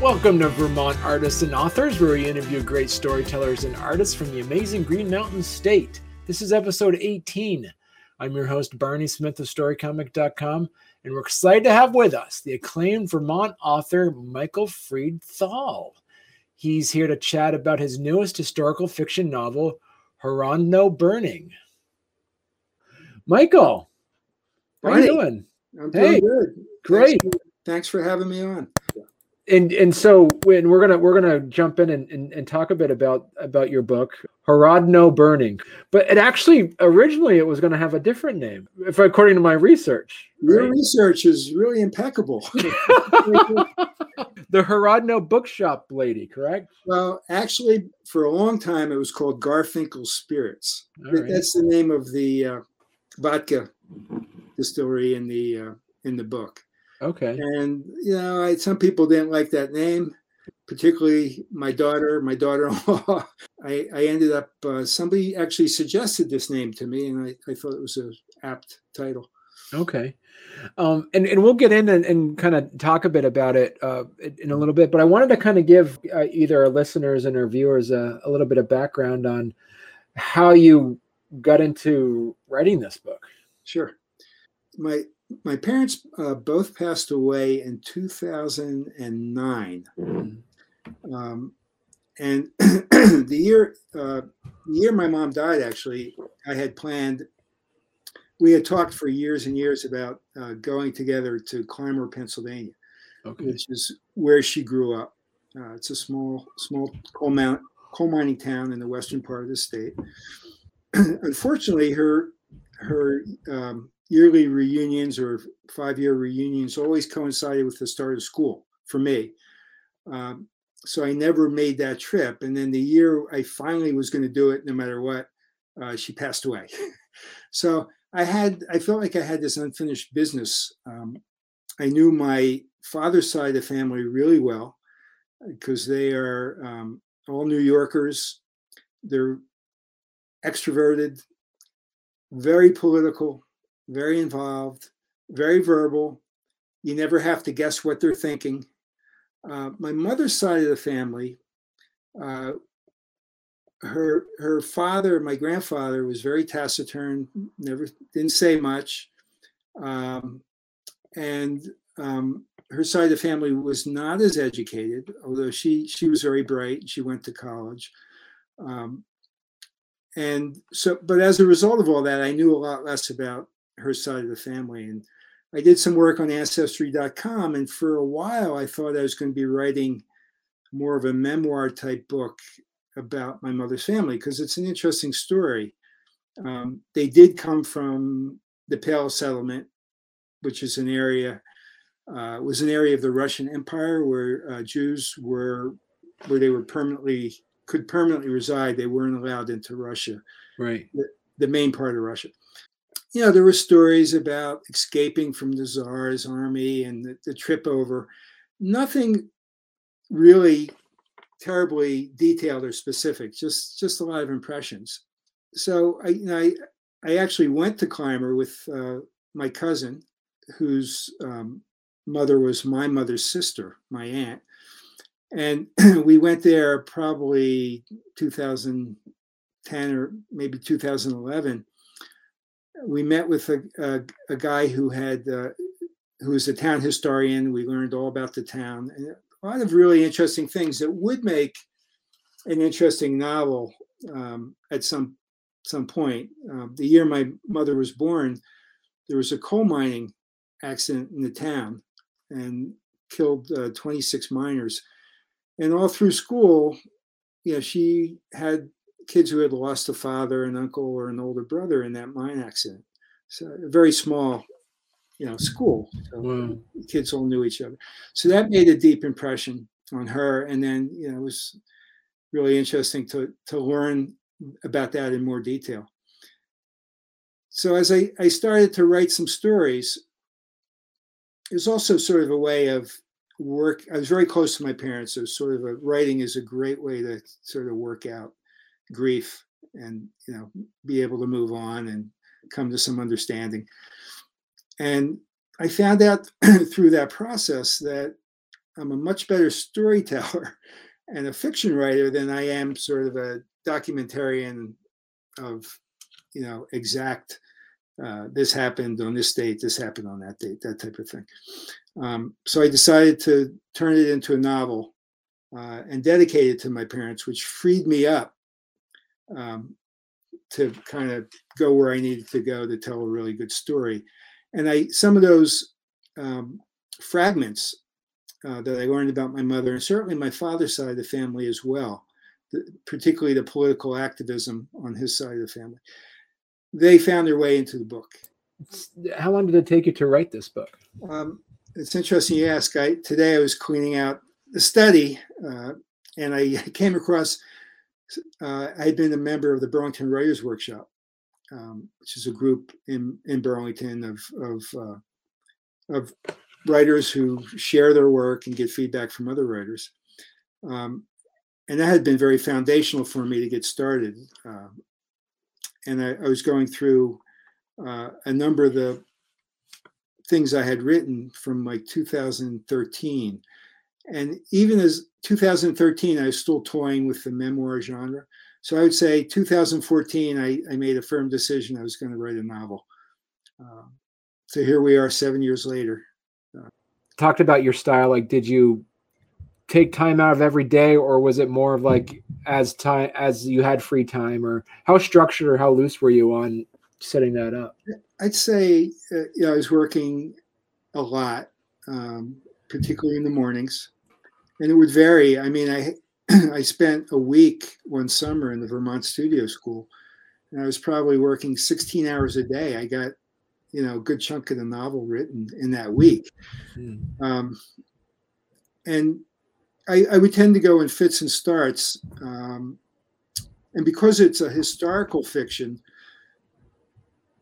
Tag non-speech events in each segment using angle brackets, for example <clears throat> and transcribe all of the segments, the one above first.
Welcome to Vermont Artists and Authors, where we interview great storytellers and artists from the amazing Green Mountain State. This is episode 18. I'm your host, Barney Smith of StoryComic.com, and we're excited to have with us the acclaimed Vermont author Michael Freed Thall. He's here to chat about his newest historical fiction novel, Horodno Burning. Michael, how are you doing? I'm doing hey, good. Great. Thanks for, thanks for having me on and and so when we're gonna we're gonna jump in and, and, and, talk a bit about about your book Horodno Burning, but it actually originally it was going to have a different name, if according to my research. Your right? research is really impeccable. <laughs> <laughs> the Horodno Bookshop lady, correct? Well, actually, for a long time it was called Garfinkel Spirits. Right. That's the name of the uh, vodka distillery in the uh, in the book. Okay. And you know, I, some people didn't like that name, particularly my daughter, my daughter-in-law. <laughs> I, I ended up uh, somebody actually suggested this name to me, and I, I thought it was an apt title. Okay. Um, and, and we'll get in and, and kind of talk a bit about it uh, in a little bit, but I wanted to kind of give uh, either our listeners and our viewers a, a little bit of background on how you got into writing this book. Sure. My my parents uh, both passed away in 2009. Mm-hmm. Um, and <clears throat> the year uh, the year my mom died, actually, I had planned. We had talked for years and years about uh, going together to Clymer, Pennsylvania, okay. which is where she grew up. Uh, it's a small, small coal, mount, coal mining town in the western part of the state. <clears throat> Unfortunately, her her um, yearly reunions or five year reunions always coincided with the start of school for me. Um, so I never made that trip. And then the year I finally was going to do it, no matter what, uh, she passed away. <laughs> so I had, I felt like I had this unfinished business. Um, I knew my father's side of the family really well because they are um, all New Yorkers. They're extroverted, very political, very involved, very verbal. You never have to guess what they're thinking. Uh, my mother's side of the family, uh, her her father, my grandfather, was very taciturn. Never didn't say much, um, and um, her side of the family was not as educated. Although she she was very bright, she went to college. Um, and so, but as a result of all that, I knew a lot less about her side of the family. And I did some work on ancestry.com. And for a while, I thought I was going to be writing more of a memoir type book about my mother's family because it's an interesting story. Um, they did come from the Pale settlement, which is an area uh, was an area of the Russian Empire where uh, Jews were where they were permanently could permanently reside. They weren't allowed into Russia, right? The, the main part of Russia you know, there were stories about escaping from the Tsar's army and the, the trip over. Nothing really terribly detailed or specific, just just a lot of impressions. So I, you know, I, I actually went to Clymer with uh, my cousin, whose um, mother was my mother's sister, my aunt, and <clears throat> we went there probably 2010 or maybe 2011 we met with a, a, a guy who had uh, who was a town historian. We learned all about the town and a lot of really interesting things that would make an interesting novel um, at some some point. Um, the year my mother was born, there was a coal mining accident in the town and killed uh, 26 miners. And all through school, you know, she had kids who had lost a father, an uncle, or an older brother in that mine accident. So a very small, you know, school. So wow. Kids all knew each other. So that made a deep impression on her. And then, you know, it was really interesting to to learn about that in more detail. So as I, I started to write some stories, it was also sort of a way of work. I was very close to my parents, so sort of a writing is a great way to sort of work out grief and you know be able to move on and come to some understanding and i found out <clears throat> through that process that I'm a much better storyteller <laughs> and a fiction writer than I am sort of a documentarian of, you know, exact. Uh, this happened on this date. This happened on that date. That type of thing. Um, so I decided to turn it into a novel uh, and dedicate it to my parents, which freed me up um, to kind of go where I needed to go to tell a really good story. And I some of those um, fragments uh, that I learned about my mother and certainly my father's side of the family as well, the, particularly the political activism on his side of the family, they found their way into the book. How long did it take you to write this book? Um, it's interesting you ask. I today I was cleaning out the study, uh, and I <laughs> came across. Uh, I had been a member of the Burlington Writers Workshop, um, which is a group in in Burlington of of uh, of writers who share their work and get feedback from other writers. Um, and that had been very foundational for me to get started. Uh, and I, I, was going through uh, a number of the things I had written from like 2013. And even as 2013, I was still toying with the memoir genre. So I would say 2014, I, I made a firm decision I was going to write a novel. Uh, so here we are seven years later talked about your style like did you take time out of every day or was it more of like as time as you had free time or how structured or how loose were you on setting that up i'd say uh, yeah i was working a lot um, particularly in the mornings and it would vary. I mean i <clears throat> i spent a week one summer in the vermont studio school and i was probably working 16 hours a day. I got you know a good chunk of the novel written in that week. Mm. um, and I, I, would tend to go in fits and starts um, and because it's a historical fiction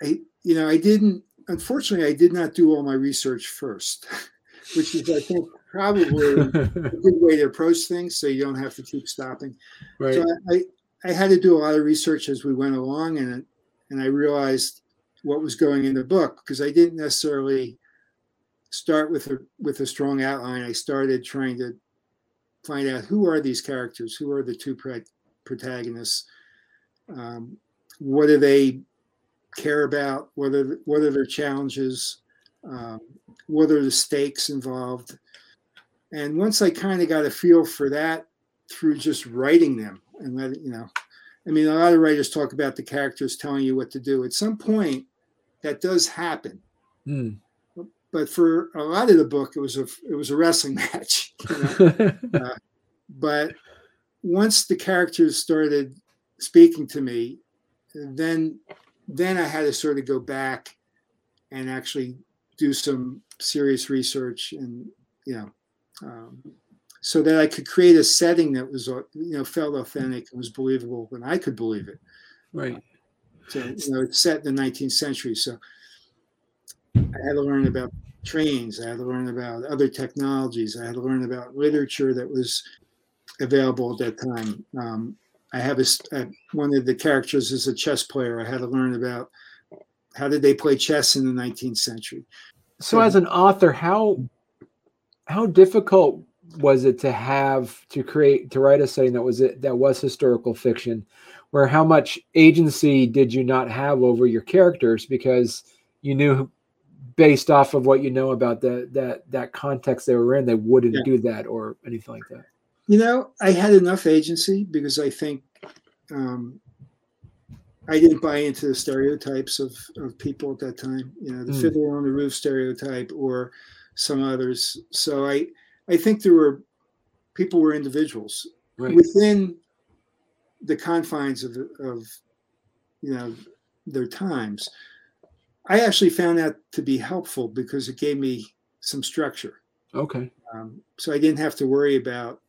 i you know i didn't unfortunately i did not do all my research first <laughs> which is i think probably <laughs> a good way to approach things so you don't have to keep stopping right. so I, I, I had to do a lot of research as we went along and and i realized what was going in the book because I didn't necessarily start with a with a strong outline. I started trying to find out who are these characters, who are the two protagonists, um, what do they care about, what are what are their challenges, um, what are the stakes involved, and once I kind of got a feel for that through just writing them and let you know. I mean, a lot of writers talk about the characters telling you what to do. At some point, that does happen. Mm. But for a lot of the book, it was a it was a wrestling <laughs> match. You know? <laughs> uh, but once the characters started speaking to me, then then I had to sort of go back and actually do some serious research and you know um, so that I could create a setting that was you know felt authentic and was believable and I could believe it. Right. So, you know, it's set in the 19th century. So I had to learn about trains. I had to learn about other technologies. I had to learn about literature that was available at that time. Um, I have a, a, one of the characters is a chess player. I had to learn about how did they play chess in the 19th century. So, so as an author, how how difficult was it to have to create to write a setting that was it that was historical fiction where how much agency did you not have over your characters because you knew based off of what you know about the, that that context they were in they wouldn't yeah. do that or anything like that you know i had enough agency because i think um, i didn't buy into the stereotypes of, of people at that time you know the mm. fiddler on the roof stereotype or some others. So i i think there were people were individuals right. within the confines of, of you know their times. I actually found that to be helpful because it gave me some structure. Okay. Um, so i didn't have to worry about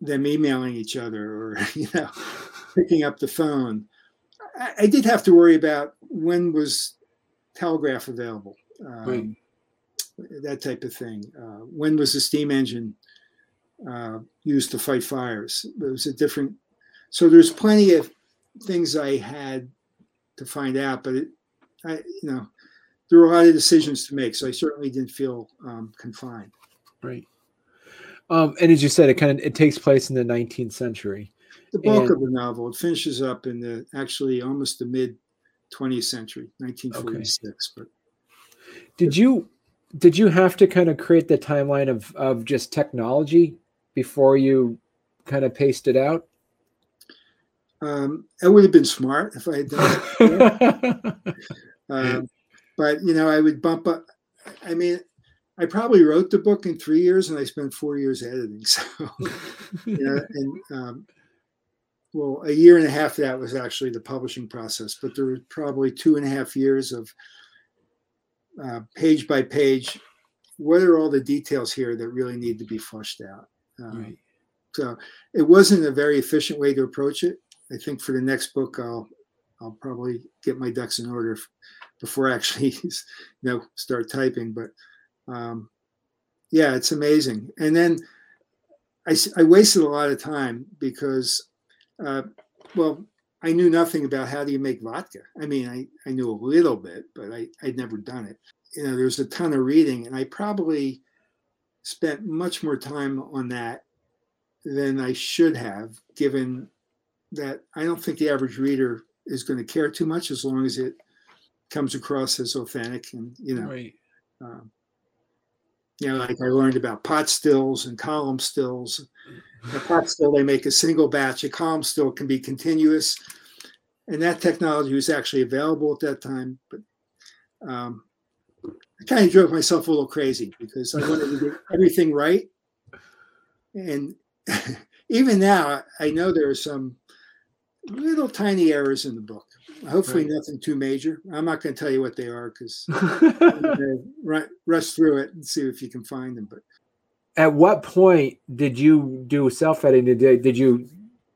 them emailing each other or <laughs> you know picking up the phone. I, I, did have to worry about when was telegraph available. Um, right. That type of thing uh, when was the steam engine uh, used to fight fires it was a different so there's plenty of things I had to find out, but it, I, you know, there were a lot of decisions to make. So I certainly didn't feel um, confined. Right. Um, and as you said, it kind of it takes place in the 19th century. The bulk and, of the novel it finishes up in the actually almost the mid 20th century, 1946. Okay. But did you did you have to kind of create the timeline of of just technology before you kind of paste it out? Um, it would have been smart if I had done it. <laughs> um, but you know, I would bump up. I mean, I probably wrote the book in three years, and I spent four years editing. <laughs> So, you know, and um, well, a year and a half of that was actually the publishing process, but there were probably two and a half years of uh, page by page. What are all the details here that really need to be flushed out? Um, right. So it wasn't a very efficient way to approach it. I think for the next book, I'll I'll probably get my ducks in order before I actually <laughs> you know start typing. But um, yeah, it's amazing. And then I, I wasted a lot of time because, uh, well, I knew nothing about how do you make vodka. I mean, I, I knew a little bit, but I, I'd never done it. You know, there's a ton of reading, and I probably spent much more time on that than I should have, given that I don't think the average reader is going to care too much as long as it comes across as authentic and you know right. um, you know like i learned about pot stills and column stills. A pot still they make a single batch. A column still can be continuous. And that technology was actually available at that time but um, i kind of drove myself a little crazy because i wanted to get <laughs> everything right. And <laughs> even now i know there are some little tiny errors in the book. Hopefully, right. nothing too major. I'm not going to tell you what they are because <laughs> rush through it and see if you can find them. But at what point did you do self editing? Did did you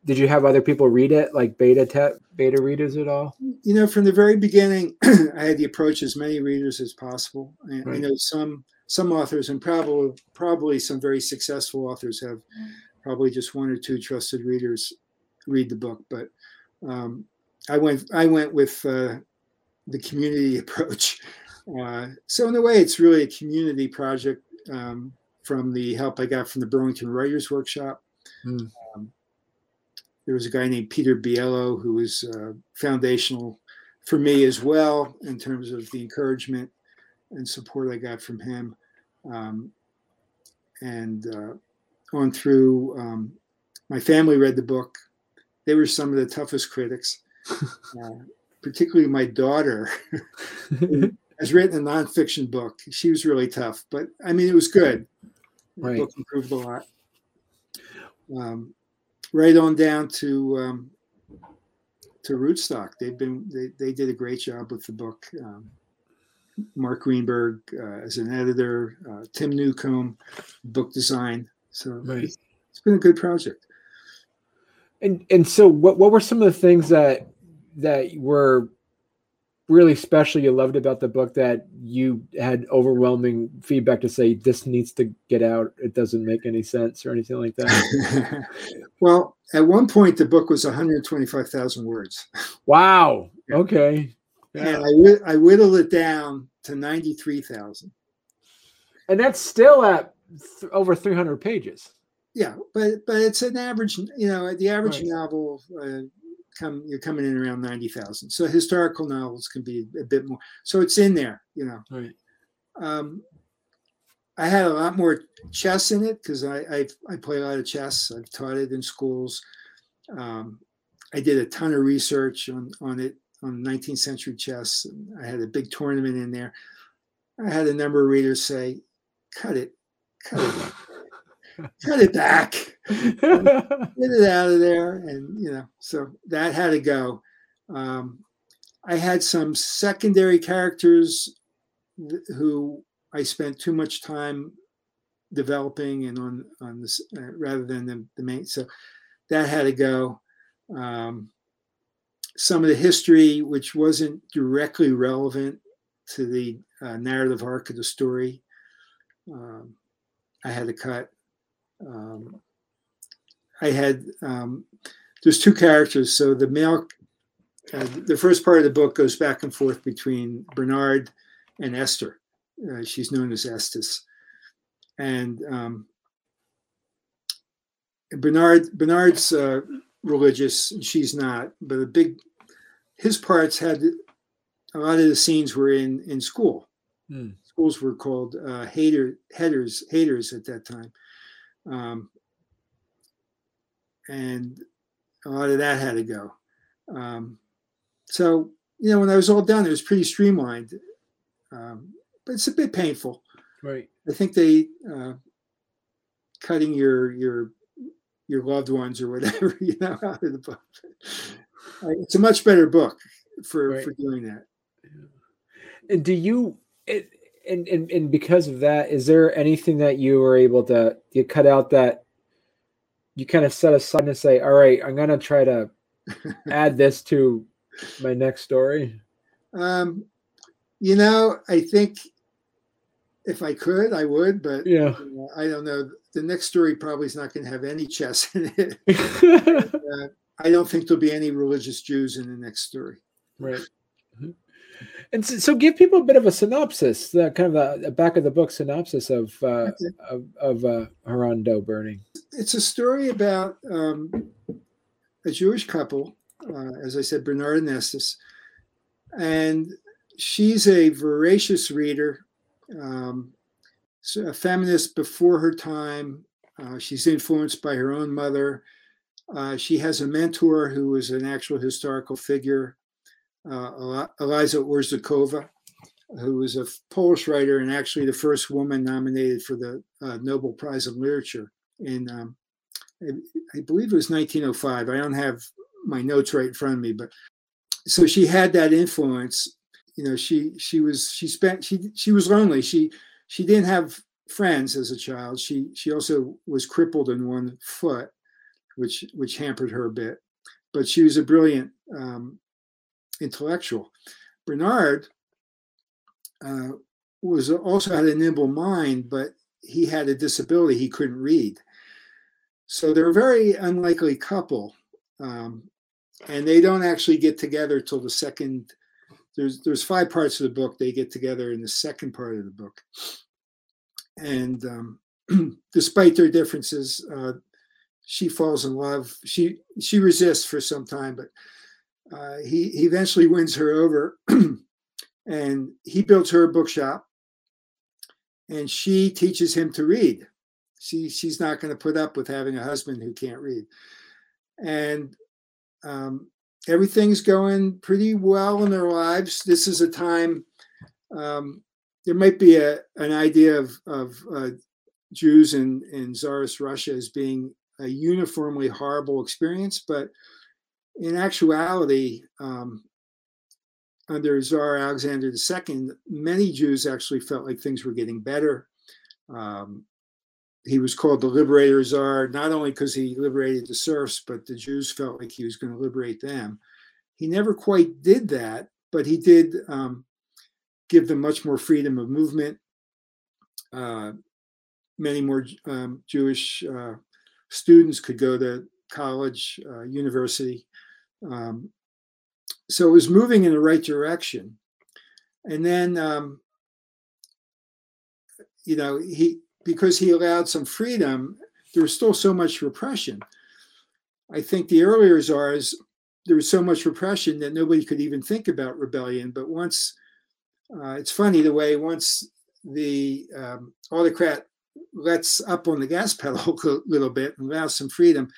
did you have other people read it, like beta te- beta readers at all? You know, from the very beginning, <clears throat> I had to approach as many readers as possible. And right. I know some some authors, and probably probably some very successful authors have probably just one or two trusted readers read the book, but um, I went I went with uh, the community <laughs> approach. Uh, so in a way, it's really a community project um, from the help I got from the Burlington Writers Workshop. Mm. Um, there was a guy named Peter Biello who was uh, foundational for me as well in terms of the encouragement and support I got from him. Um, and uh, on through, um, my family read the book they were some of the toughest critics, uh, particularly my daughter. <laughs> has written a nonfiction book. She was really tough, but I mean, it was good. Right. The book improved a lot. Um, right on down to um, to Rootstock. They've been they, they did a great job with the book. Um, Mark Greenberg uh, as an editor, uh, Tim Newcomb, book design. So right. it's, it's been a good project. And and so what what were some of the things that that were really special you loved about the book that you had overwhelming feedback to say this needs to get out. It doesn't make any sense or anything like that? <laughs> Well at one point the book was 125000 words. Wow. Okay. Yeah. and I, I whittled it down to 93000 and that's still at th- over 300 pages. Yeah, but but it's an average. You know, the average right. novel uh, come you're coming in around ninety thousand. So historical novels can be a bit more. So it's in there. You know. Right. Um, I had a lot more chess in it because I, I, I play a lot of chess. I've taught it in schools. Um, I did a ton of research on on it on 19th century chess. I had a big tournament in there. I had a number of readers say, "Cut it, cut it." Cut it back, <laughs> get it out of there, and you know, so that had to go. Um, I had some secondary characters who I spent too much time developing and on on this uh, rather than the, the main. So that had to go. Um, some of the history, which wasn't directly relevant to the uh, narrative arc of the story, um, I had to cut. Um, I had um, there's two characters. So the male, uh, the first part of the book goes back and forth between Bernard and Esther. Uh, she's known as Estes, and um, Bernard Bernard's uh, religious, she's not. But a big his parts had a lot of the scenes were in in school. Mm. Schools were called uh, hater headers haters at that time, um, and a lot of that had to go. Um, so you know, when I was all done, it was pretty streamlined, um, but it's a bit painful. Right. I think they uh, cutting your your your loved ones or whatever <laughs> you know out of the book. It's a much better book for Right. for doing that. And do you it, and, and and because of that, is there anything that you were able to you cut out that you kind of set aside and say, all right, I'm gonna try to <laughs> add this to my next story? Um, you know, I think if I could, I would, but Yeah. you know, I don't know. The next story probably is not going to have any chess in it. <laughs> Uh, I don't think there'll be any religious Jews in the next story. right. And so, so give people a bit of a synopsis, the kind of a, a back of the book synopsis of uh, Okay. of, of uh, Horodno burning. It's a story about um, a Jewish couple, uh, as I said, Bernard and Estes, and she's a voracious reader, um, a feminist before her time. Uh, she's influenced by her own mother. Uh, she has a mentor who is an actual historical figure, uh, Eliza Orzeszkowa, who was a Polish writer and actually the first woman nominated for the uh, Nobel Prize in Literature in, um, I, I believe it was 1905. I don't have my notes right in front of me, but so she had that influence. You know, she she was she spent she she was lonely. She she didn't have friends as a child. She she also was crippled in one foot, which which hampered her a bit. But she was a brilliant um, intellectual. Bernard uh, was also had a nimble mind, but he had a disability; he couldn't read. So they're a very unlikely couple, um, and they don't actually get together till the second. There's there's five parts of the book. They get together in the second part of the book, and um, <clears throat> despite their differences, uh, she falls in love. She she resists for some time, but uh, he he eventually wins her over, <clears throat> and he builds her a bookshop, and she teaches him to read. She she's not going to put up with having a husband who can't read, and um, everything's going pretty well in their lives. This is a time. Um, there might be a an idea of of uh, Jews in in Tsarist Russia as being a uniformly horrible experience, but in actuality, um, under Tsar Alexander II, many Jews actually felt like things were getting better. Um, he was called the liberator czar not only because he liberated the serfs but the jews felt like he was going to liberate them. He never quite did that but he did um, give them much more freedom of movement. Uh, many more um, jewish uh, students could go to college uh, university um, so it was moving in the right direction and then um, you know he because he allowed some freedom, there was still so much repression. I think the earlier czars, there was so much repression that nobody could even think about rebellion. But once, uh, it's funny the way once the um, autocrat lets up on the gas pedal <laughs> a little bit and allows some freedom,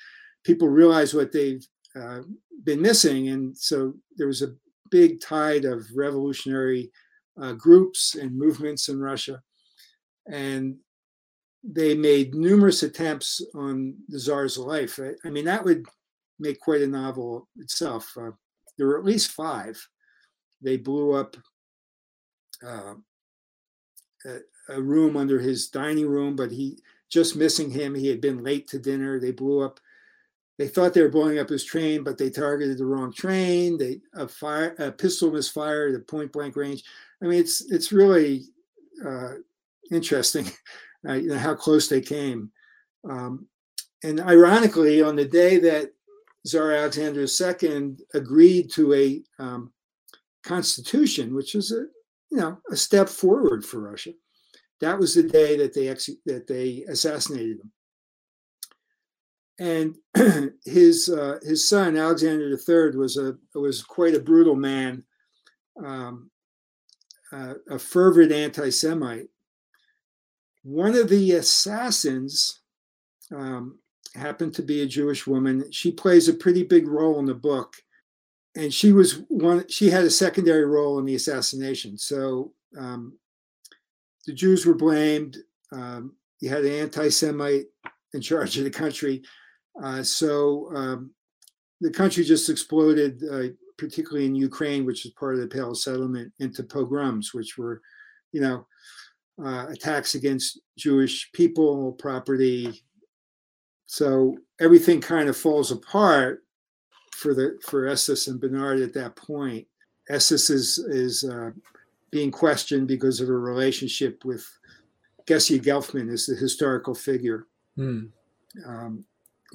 people realize what they've uh, been missing. And so there was a big tide of revolutionary uh, groups and movements in Russia. And they made numerous attempts on the czar's life. I, I, mean, that would make quite a novel itself. Uh, there were at least five. They blew up uh, a, a, room under his dining room, but he just missing him. He had been late to dinner. They blew up. They thought they were blowing up his train, but they targeted the wrong train. They a fire a pistol misfired at point blank range. I mean, it's it's really uh, interesting <laughs> uh, you know, how close they came. Um, and ironically, on the day that Tsar Alexander II agreed to a um, constitution, which was a you know a step forward for Russia, that was the day that they ex- that they assassinated him. And <clears throat> his uh, his son Alexander III was a was quite a brutal man, um, uh, a fervent anti-Semite. One of the assassins um, happened to be a Jewish woman. She plays a pretty big role in the book, and she was one. She had a secondary role in the assassination. So um, the Jews were blamed. Um, you had an anti-Semite in charge of the country uh, so um, the country just exploded, uh, particularly in Ukraine, which is part of the Pale settlement, into pogroms, which were, you know, uh, attacks against Jewish people, property. So everything kind of falls apart for the for Estes and Bernard at that point. Estes is is uh, being questioned because of a relationship with Gessie Gelfman as the historical figure. Hmm. Um,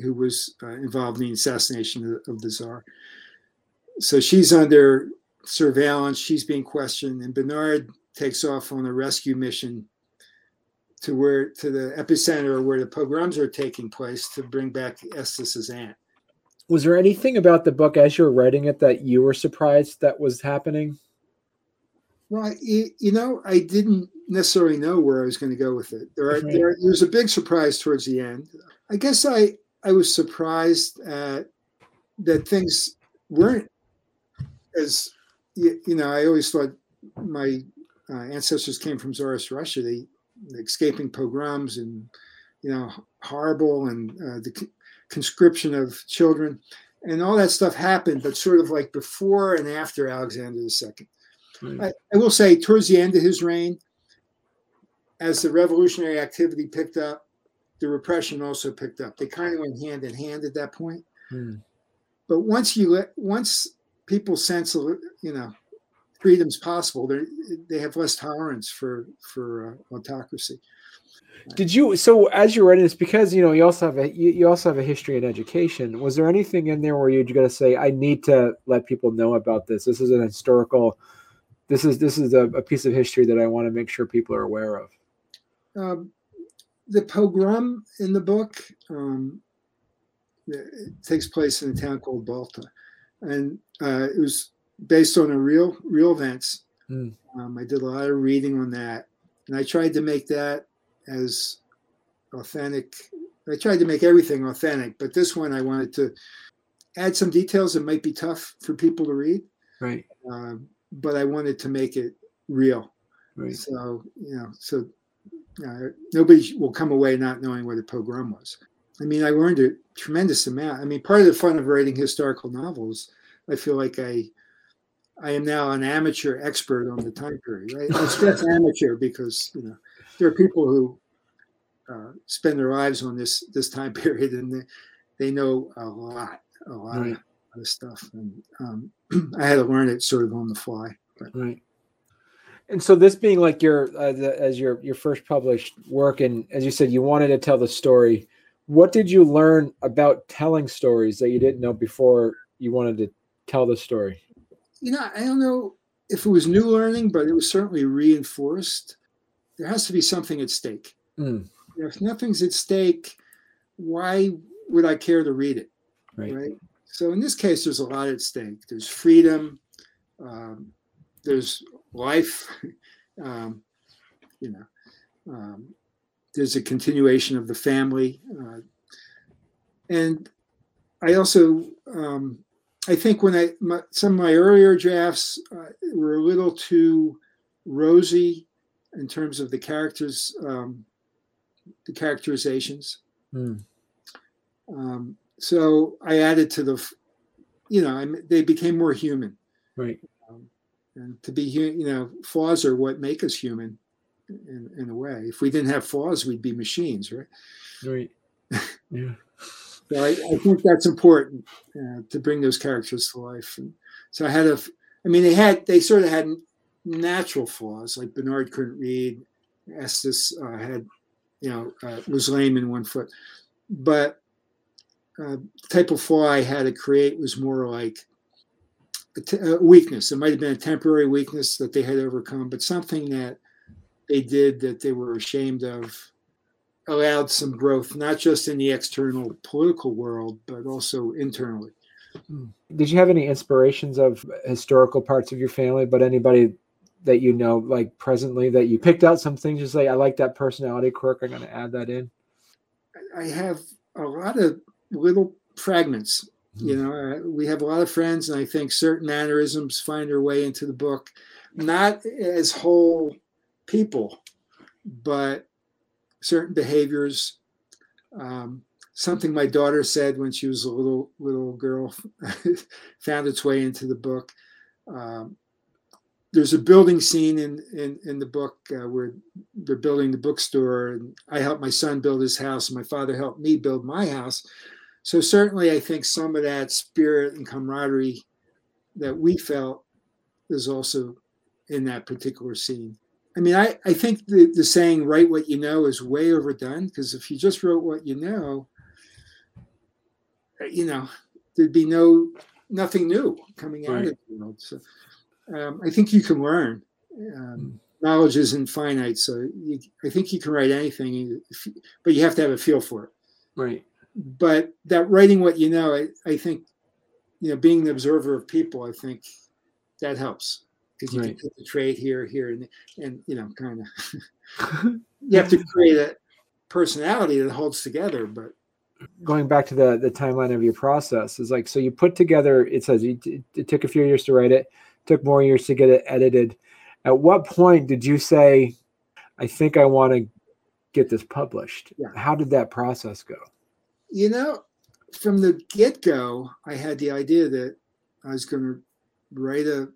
who was uh, involved in the assassination of, of the czar. So she's under surveillance. She's being questioned, and Bernard takes off on a rescue mission to where to the epicenter where the pogroms are taking place to bring back Estes's aunt. Was there anything about the book as you were writing it that you were surprised that was happening? Well, you, you know, I didn't necessarily know where I was going to go with it. There, are, there, there was a big surprise towards the end. I guess I I was surprised at that things weren't as you, you know. I always thought my uh, ancestors came from Tsarist Russia. They escaping pogroms and you know horrible and uh, the conscription of children and all that stuff happened, but sort of like before and after Alexander II. Right. I, I will say, towards the end of his reign, as the revolutionary activity picked up, the repression also picked up. They kind of went hand in hand at that point. Hmm. But once you let, once people sense, you know, freedom's possible, they they have less tolerance for for uh, autocracy. Did you so as you're writing this because you know you also have a you, you also have a history in education? Was there anything in there where you're going to say I need to let people know about this? This is an historical. This is this is a, a piece of history that I want to make sure people are aware of. Um, the pogrom in the book um, takes place in a town called Balta, and uh, it was based on a real real events. Mm. Um, I did a lot of reading on that, and I tried to make that as authentic. I tried to make everything authentic, but this one I wanted to add some details that might be tough for people to read. Right. Uh, but I wanted to make it real. Right. So you know, so uh, nobody will come away not knowing what a pogrom was. I mean, I learned a tremendous amount. I mean, part of the fun of writing historical novels, I feel like I, I am now an amateur expert on the time period. Right? I <laughs> stress amateur because you know there are people who uh, spend their lives on this this time <laughs> period and they, they know a lot, a lot right. of stuff. And um, <clears throat> I had to learn it sort of on the fly. But. Right. And so this being like your uh, the, as your your first published work, and as you said, you wanted to tell the story. What did you learn about telling stories that you didn't know before you wanted to tell the story? You know, I don't know if it was new learning, but it was certainly reinforced. There has to be something at stake. Mm. If nothing's at stake, why would I care to read it? Right. right? So in this case, there's a lot at stake. There's freedom. Um, there's life. <laughs> Um, you know, um, there's a continuation of the family, uh, and I also um, I think when I my, some of my earlier drafts uh, were a little too rosy in terms of the characters, um, the characterizations. Mm. Um, so I added to the, you know, I, they became more human. Right and to be human, you know flaws are what make us human in, in a way. If we didn't have flaws we'd be machines right? Right. Yeah. So I, I, think that's important uh, to bring those characters to life. And so i had a i mean they had they sort of had natural flaws like bernard couldn't read estes uh, had you know uh, was lame in one foot. But uh, the type of flaw i had to create was more like a uh, weakness. It might have been a temporary weakness that they had overcome, but something that they did that they were ashamed of allowed some growth, not just in the external political world, but also internally. Did you have any inspirations of historical parts of your family, but anybody that you know, like presently, that you picked out some things? Just like I like that personality quirk. I'm going to add that in. I have a lot of little fragments. You hmm. know, uh, we have a lot of friends, and I think certain mannerisms find their way into the book, not as whole people, but certain behaviors. Um, something my daughter said when she was a little little girl <laughs> found its way into the book. Um, there's a building scene in in, in the book uh, where they're building the bookstore, and I helped my son build his house, and my father helped me build my house. So certainly, I think some of that spirit and camaraderie that we felt is also in that particular scene. I mean, I, I think the, the saying write what you know is way overdone because if you just wrote what you know, you know, there'd be no nothing new coming out right. of the world. So um, I think you can learn. Um, knowledge isn't finite, so you, I think you can write anything, but you have to have a feel for it. Right. But that writing what you know, I, I think, you know, being the observer of people, I think that helps because you right. can put the trade here, here, and and you know, kind of <laughs> you have to create a personality that holds together. But going back to the the timeline of your process is like so you put together. It says it, it took a few years to write it, took more years to get it edited. At what point did you say, "I think I want to get this published"? Yeah. How did that process go? You know, from the get go, I had the idea that I was going to write a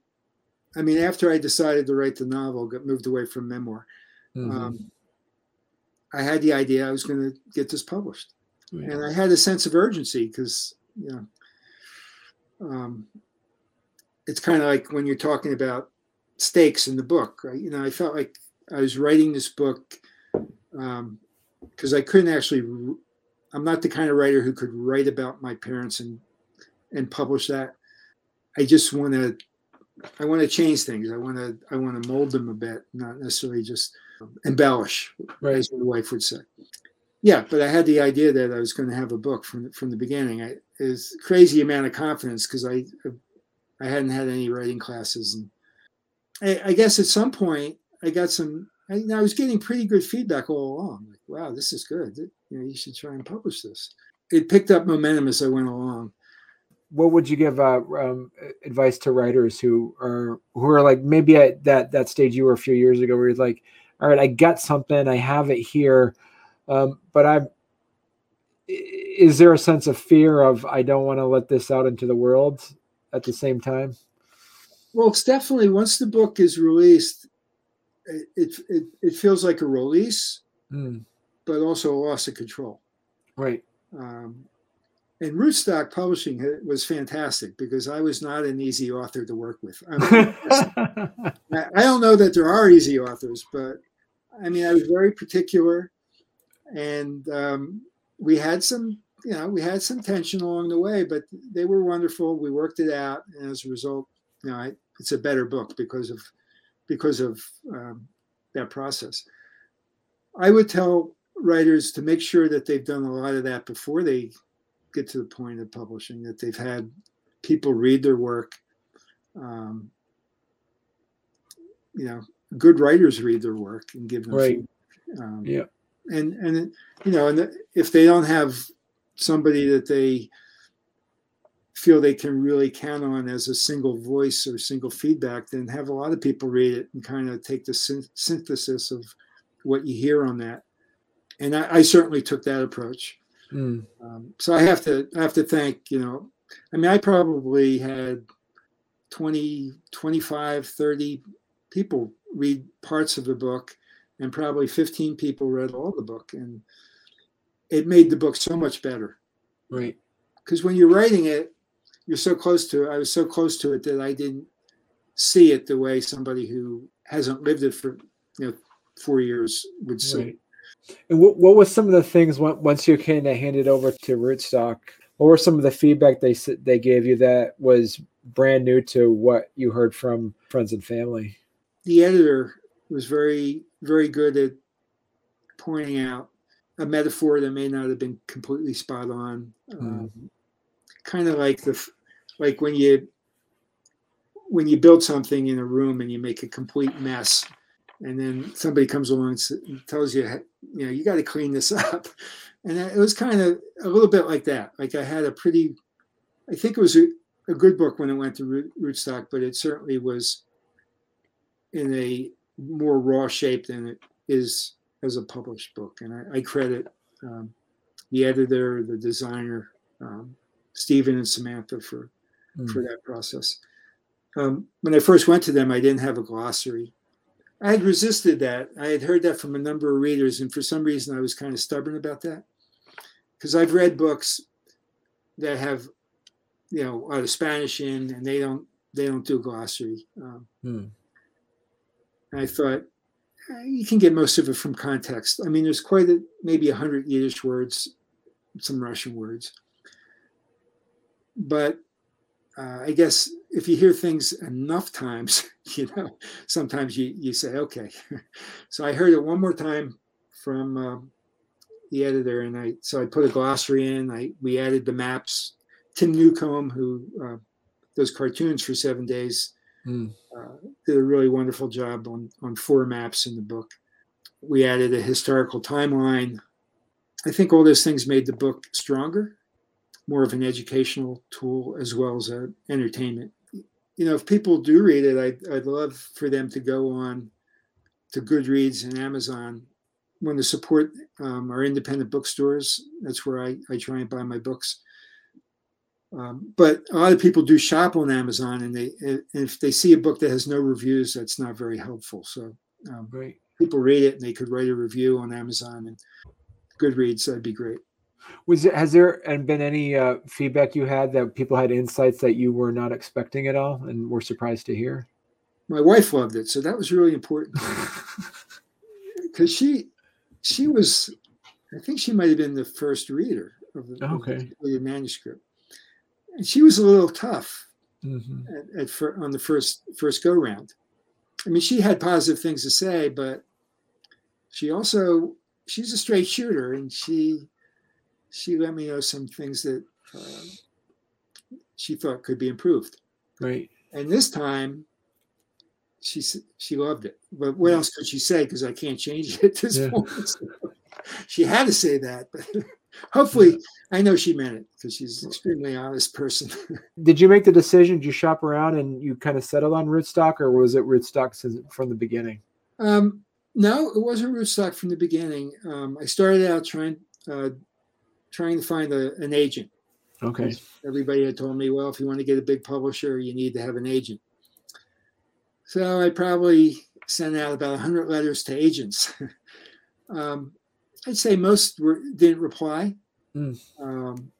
I mean, after I decided to write the novel, got moved away from memoir, mm-hmm. um, I had the idea I was going to get this published, yeah. and I had a sense of urgency because you know, um, it's kind of like when you're talking about stakes in the book, right? You know, I felt like I was writing this book because um, I couldn't actually. I'm not the kind of writer who could write about my parents and and publish that. I just want to I want to change things. I want to I want to mold them a bit, not necessarily just embellish, right. as my wife would say. Yeah, but I had the idea that I was going to have a book from from the beginning. I is crazy amount of confidence because I I hadn't had any writing classes, and I, I, guess at some point I got some. I, I was getting pretty good feedback all along. Like, wow, this is good. You know, you should try and publish this. It picked up momentum as I went along what would you give uh, um, advice to writers who are who are like maybe at that that stage you were a few years ago where you're like all right i got something i have it here um, but i'm is there a sense of fear of i don't want to let this out into the world at the same time well it's definitely once the book is released it it, it feels like a release mm. but also a loss of control. Right. Um, and rootstock publishing was fantastic because i was not an easy author to work with. I, mean, <laughs> I don't know that there are easy authors but i mean i was very particular and um, we had some you know we had some tension along the way but they were wonderful. We worked it out and as a result you know I, it's a better book because of because of um, that process i would tell writers to make sure that they've done a lot of that before they get to the point of publishing that they've had people read their work. Um, you know, good writers read their work and give them right. Um, yeah, and and you know, and if they don't have somebody that they feel they can really count on as a single voice or single feedback, then have a lot of people read it and kind of take the synthesis of what you hear on that. And I, I certainly took that approach. Mm. Um, so I have to I have to thank you know I mean I probably had 20 25 30 people read parts of the book and probably 15 people read all the book and it made the book so much better right because when you're writing it you're so close to it i was so close to it that i didn't see it the way somebody who hasn't lived it for you know four years would see right. And what, what was some of the things once you kind of handed over to Rootstock? What were some of the feedback they they gave you that was brand new to what you heard from friends and family? The editor was very very good at pointing out a metaphor that may not have been completely spot on. Mm. Um, kind of like the like when you when you build something in a room and you make a complete mess and then somebody comes along and tells you you know you got to clean this <laughs> up. And it was kind of a little bit like that. Like i had a pretty i think it was a, a good book when it went to root, rootstock but it certainly was in a more raw shape than it is as a published book. And i, I credit um, the editor the designer um, stephen and samantha for Mm. for that process um, when i first went to them i didn't have a glossary I had resisted that. I had heard that from a number of readers, and for some reason, I was kind of stubborn about that. Because I've read books that have, you know, a lot of Spanish in, and they don't they don't do glossary. Um, and I thought eh, you can get most of it from context. I mean, there's quite a, maybe a hundred Yiddish words, some Russian words, but uh, I guess if you hear things enough times, <laughs> you know, sometimes you, you say, okay. <laughs> so I heard it one more time from uh, the editor, and I so I put a glossary in. I we added the maps. Tim Newcomb, who uh, does cartoons for seven days, uh, did a really wonderful job on on four maps in the book. We added a historical timeline. I think all those things made the book stronger more of an educational tool as well as a entertainment. You know, if people do read it, I'd, I'd love for them to go on to Goodreads and Amazon. Want to support um, our independent bookstores? That's where I, I try and buy my books. Um, but a lot of people do shop on Amazon, and they and if they see a book that has no reviews, that's not very helpful. So um, Right. people read it, and they could write a review on Amazon and Goodreads. That'd be great. Was there, has there and been any uh, feedback you had that people had insights that you were not expecting at all and were surprised to hear? My wife loved it, so that was really important <laughs> because she she was I think she might have been the first reader of the, of the manuscript, and she was a little tough Mhm. at, at fir- on the first first go round. I mean, she had positive things to say, but she also she's a straight shooter, and she she let me know some things that uh, she thought could be improved. Right. And this time, she she loved it. But what else could she say? Because I can't change it at this Yeah. point. <laughs> So she had to say that, but <laughs> hopefully, I know she meant it because she's an extremely honest person. <laughs> Did you make the decision? Did you shop around and you kind of settled on rootstock, or was it rootstock from the beginning? um, no, it wasn't rootstock from the beginning. Um, I started out trying uh, trying to find a, an agent. Okay. Everybody had told me, well, if you want to get a big publisher, you need to have an agent. So I probably sent out about 100 letters to agents. <laughs> um, I'd say most were, didn't reply. Mm. Um,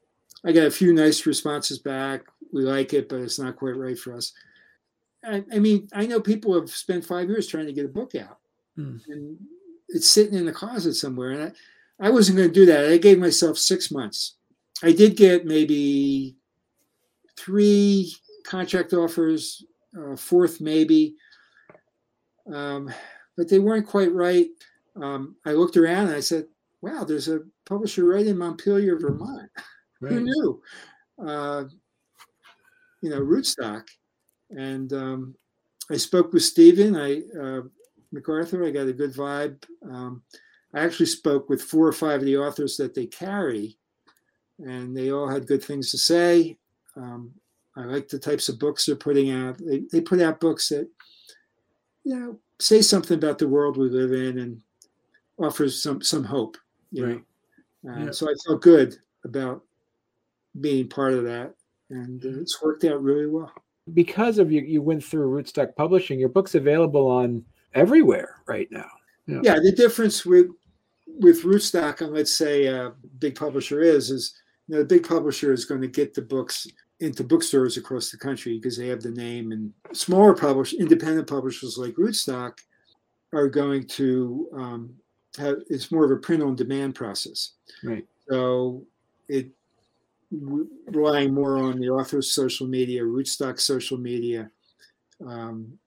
I got a few nice responses back. We like it, but it's not quite right for us. I, I mean, I know people have spent five years trying to get a book out, Mm. and it's sitting in the closet somewhere. And I, I wasn't going to do that. I gave myself six months. I did get maybe three contract offers, uh, fourth maybe, um, but they weren't quite right. Um, I looked around and I said, "Wow, there's a publisher right in Montpelier, Vermont. <laughs> Who knew?" Uh, you know, rootstock. And um, I spoke with Stephen. I uh, McArthur. I got a good vibe. Um, I actually spoke with four or five of the authors that they carry, and they all had good things to say. Um, I like the types of books they're putting out. They, they put out books that, you know, say something about the world we live in and offers some some hope. You Right. know, uh, Yeah. so I felt good about being part of that, and uh, it's worked out really well. Because of you, you went through rootstock publishing. Your book's available on everywhere right now. Yeah, the difference with with rootstock and let's say a big publisher is is you know, the big publisher is going to get the books into bookstores across the country because they have the name and smaller publish independent publishers like rootstock are going to um, have it's more of a print on demand process Right. so it relying more on the author's social media rootstock social media um,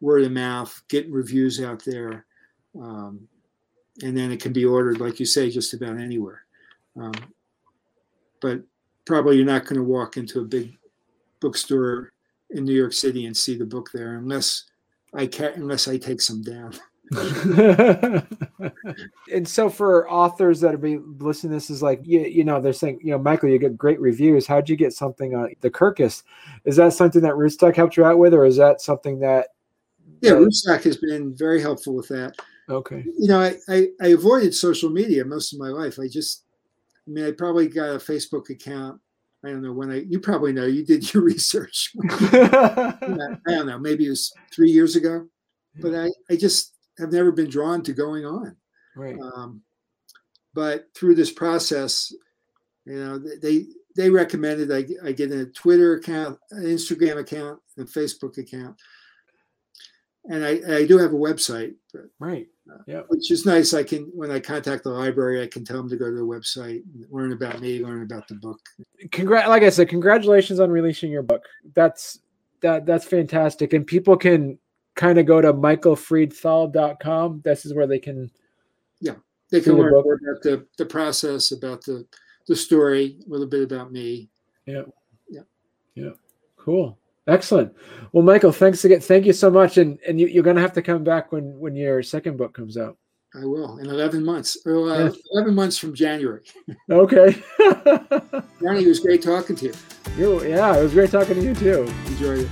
word of mouth getting reviews out there um, and then it can be ordered, like you say, just about anywhere. Um, but probably you're not going to walk into a big bookstore in New York City and see the book there unless I can unless I take some down. <laughs> <laughs> and so for authors that are being listening to this is like you, you know they're saying you know michael you get great reviews how'd you get something on the kirkus is that something that rootstock helped you out with or is that something that yeah rootstock has been very helpful with that okay you know I, I i avoided social media most of my life i just i mean i probably got a facebook account I don't know when I. You probably know. You did your <laughs> research. <laughs> I don't know. Maybe it was three years ago, but I, I just have never been drawn to going on. Right. Um, but through this process, you know, they they recommended I, I get a Twitter account, an Instagram account, and Facebook account, and I, I do have a website. Right. Yeah. Which is nice. I can when I contact the library, I can tell them to go to the website, learn about me, learn about the book. Congrat, like I said, congratulations on releasing your book. That's that that's fantastic, and people can kind of go to michaelfreedthall.com. This is where they can. Yeah, they can learn more about the, the process, about the, the story, a little bit about me. Yeah. Yeah. Yeah. Cool. Excellent. Well, Michael, thanks again. Thank you so much. And and you, are going to have to come back when when your second book comes out. I will in 11 months. Or, uh. 11 months from January. <laughs> okay. <laughs> Barney, it was great talking to you. you. Yeah, it was great talking to you too. Enjoyed it.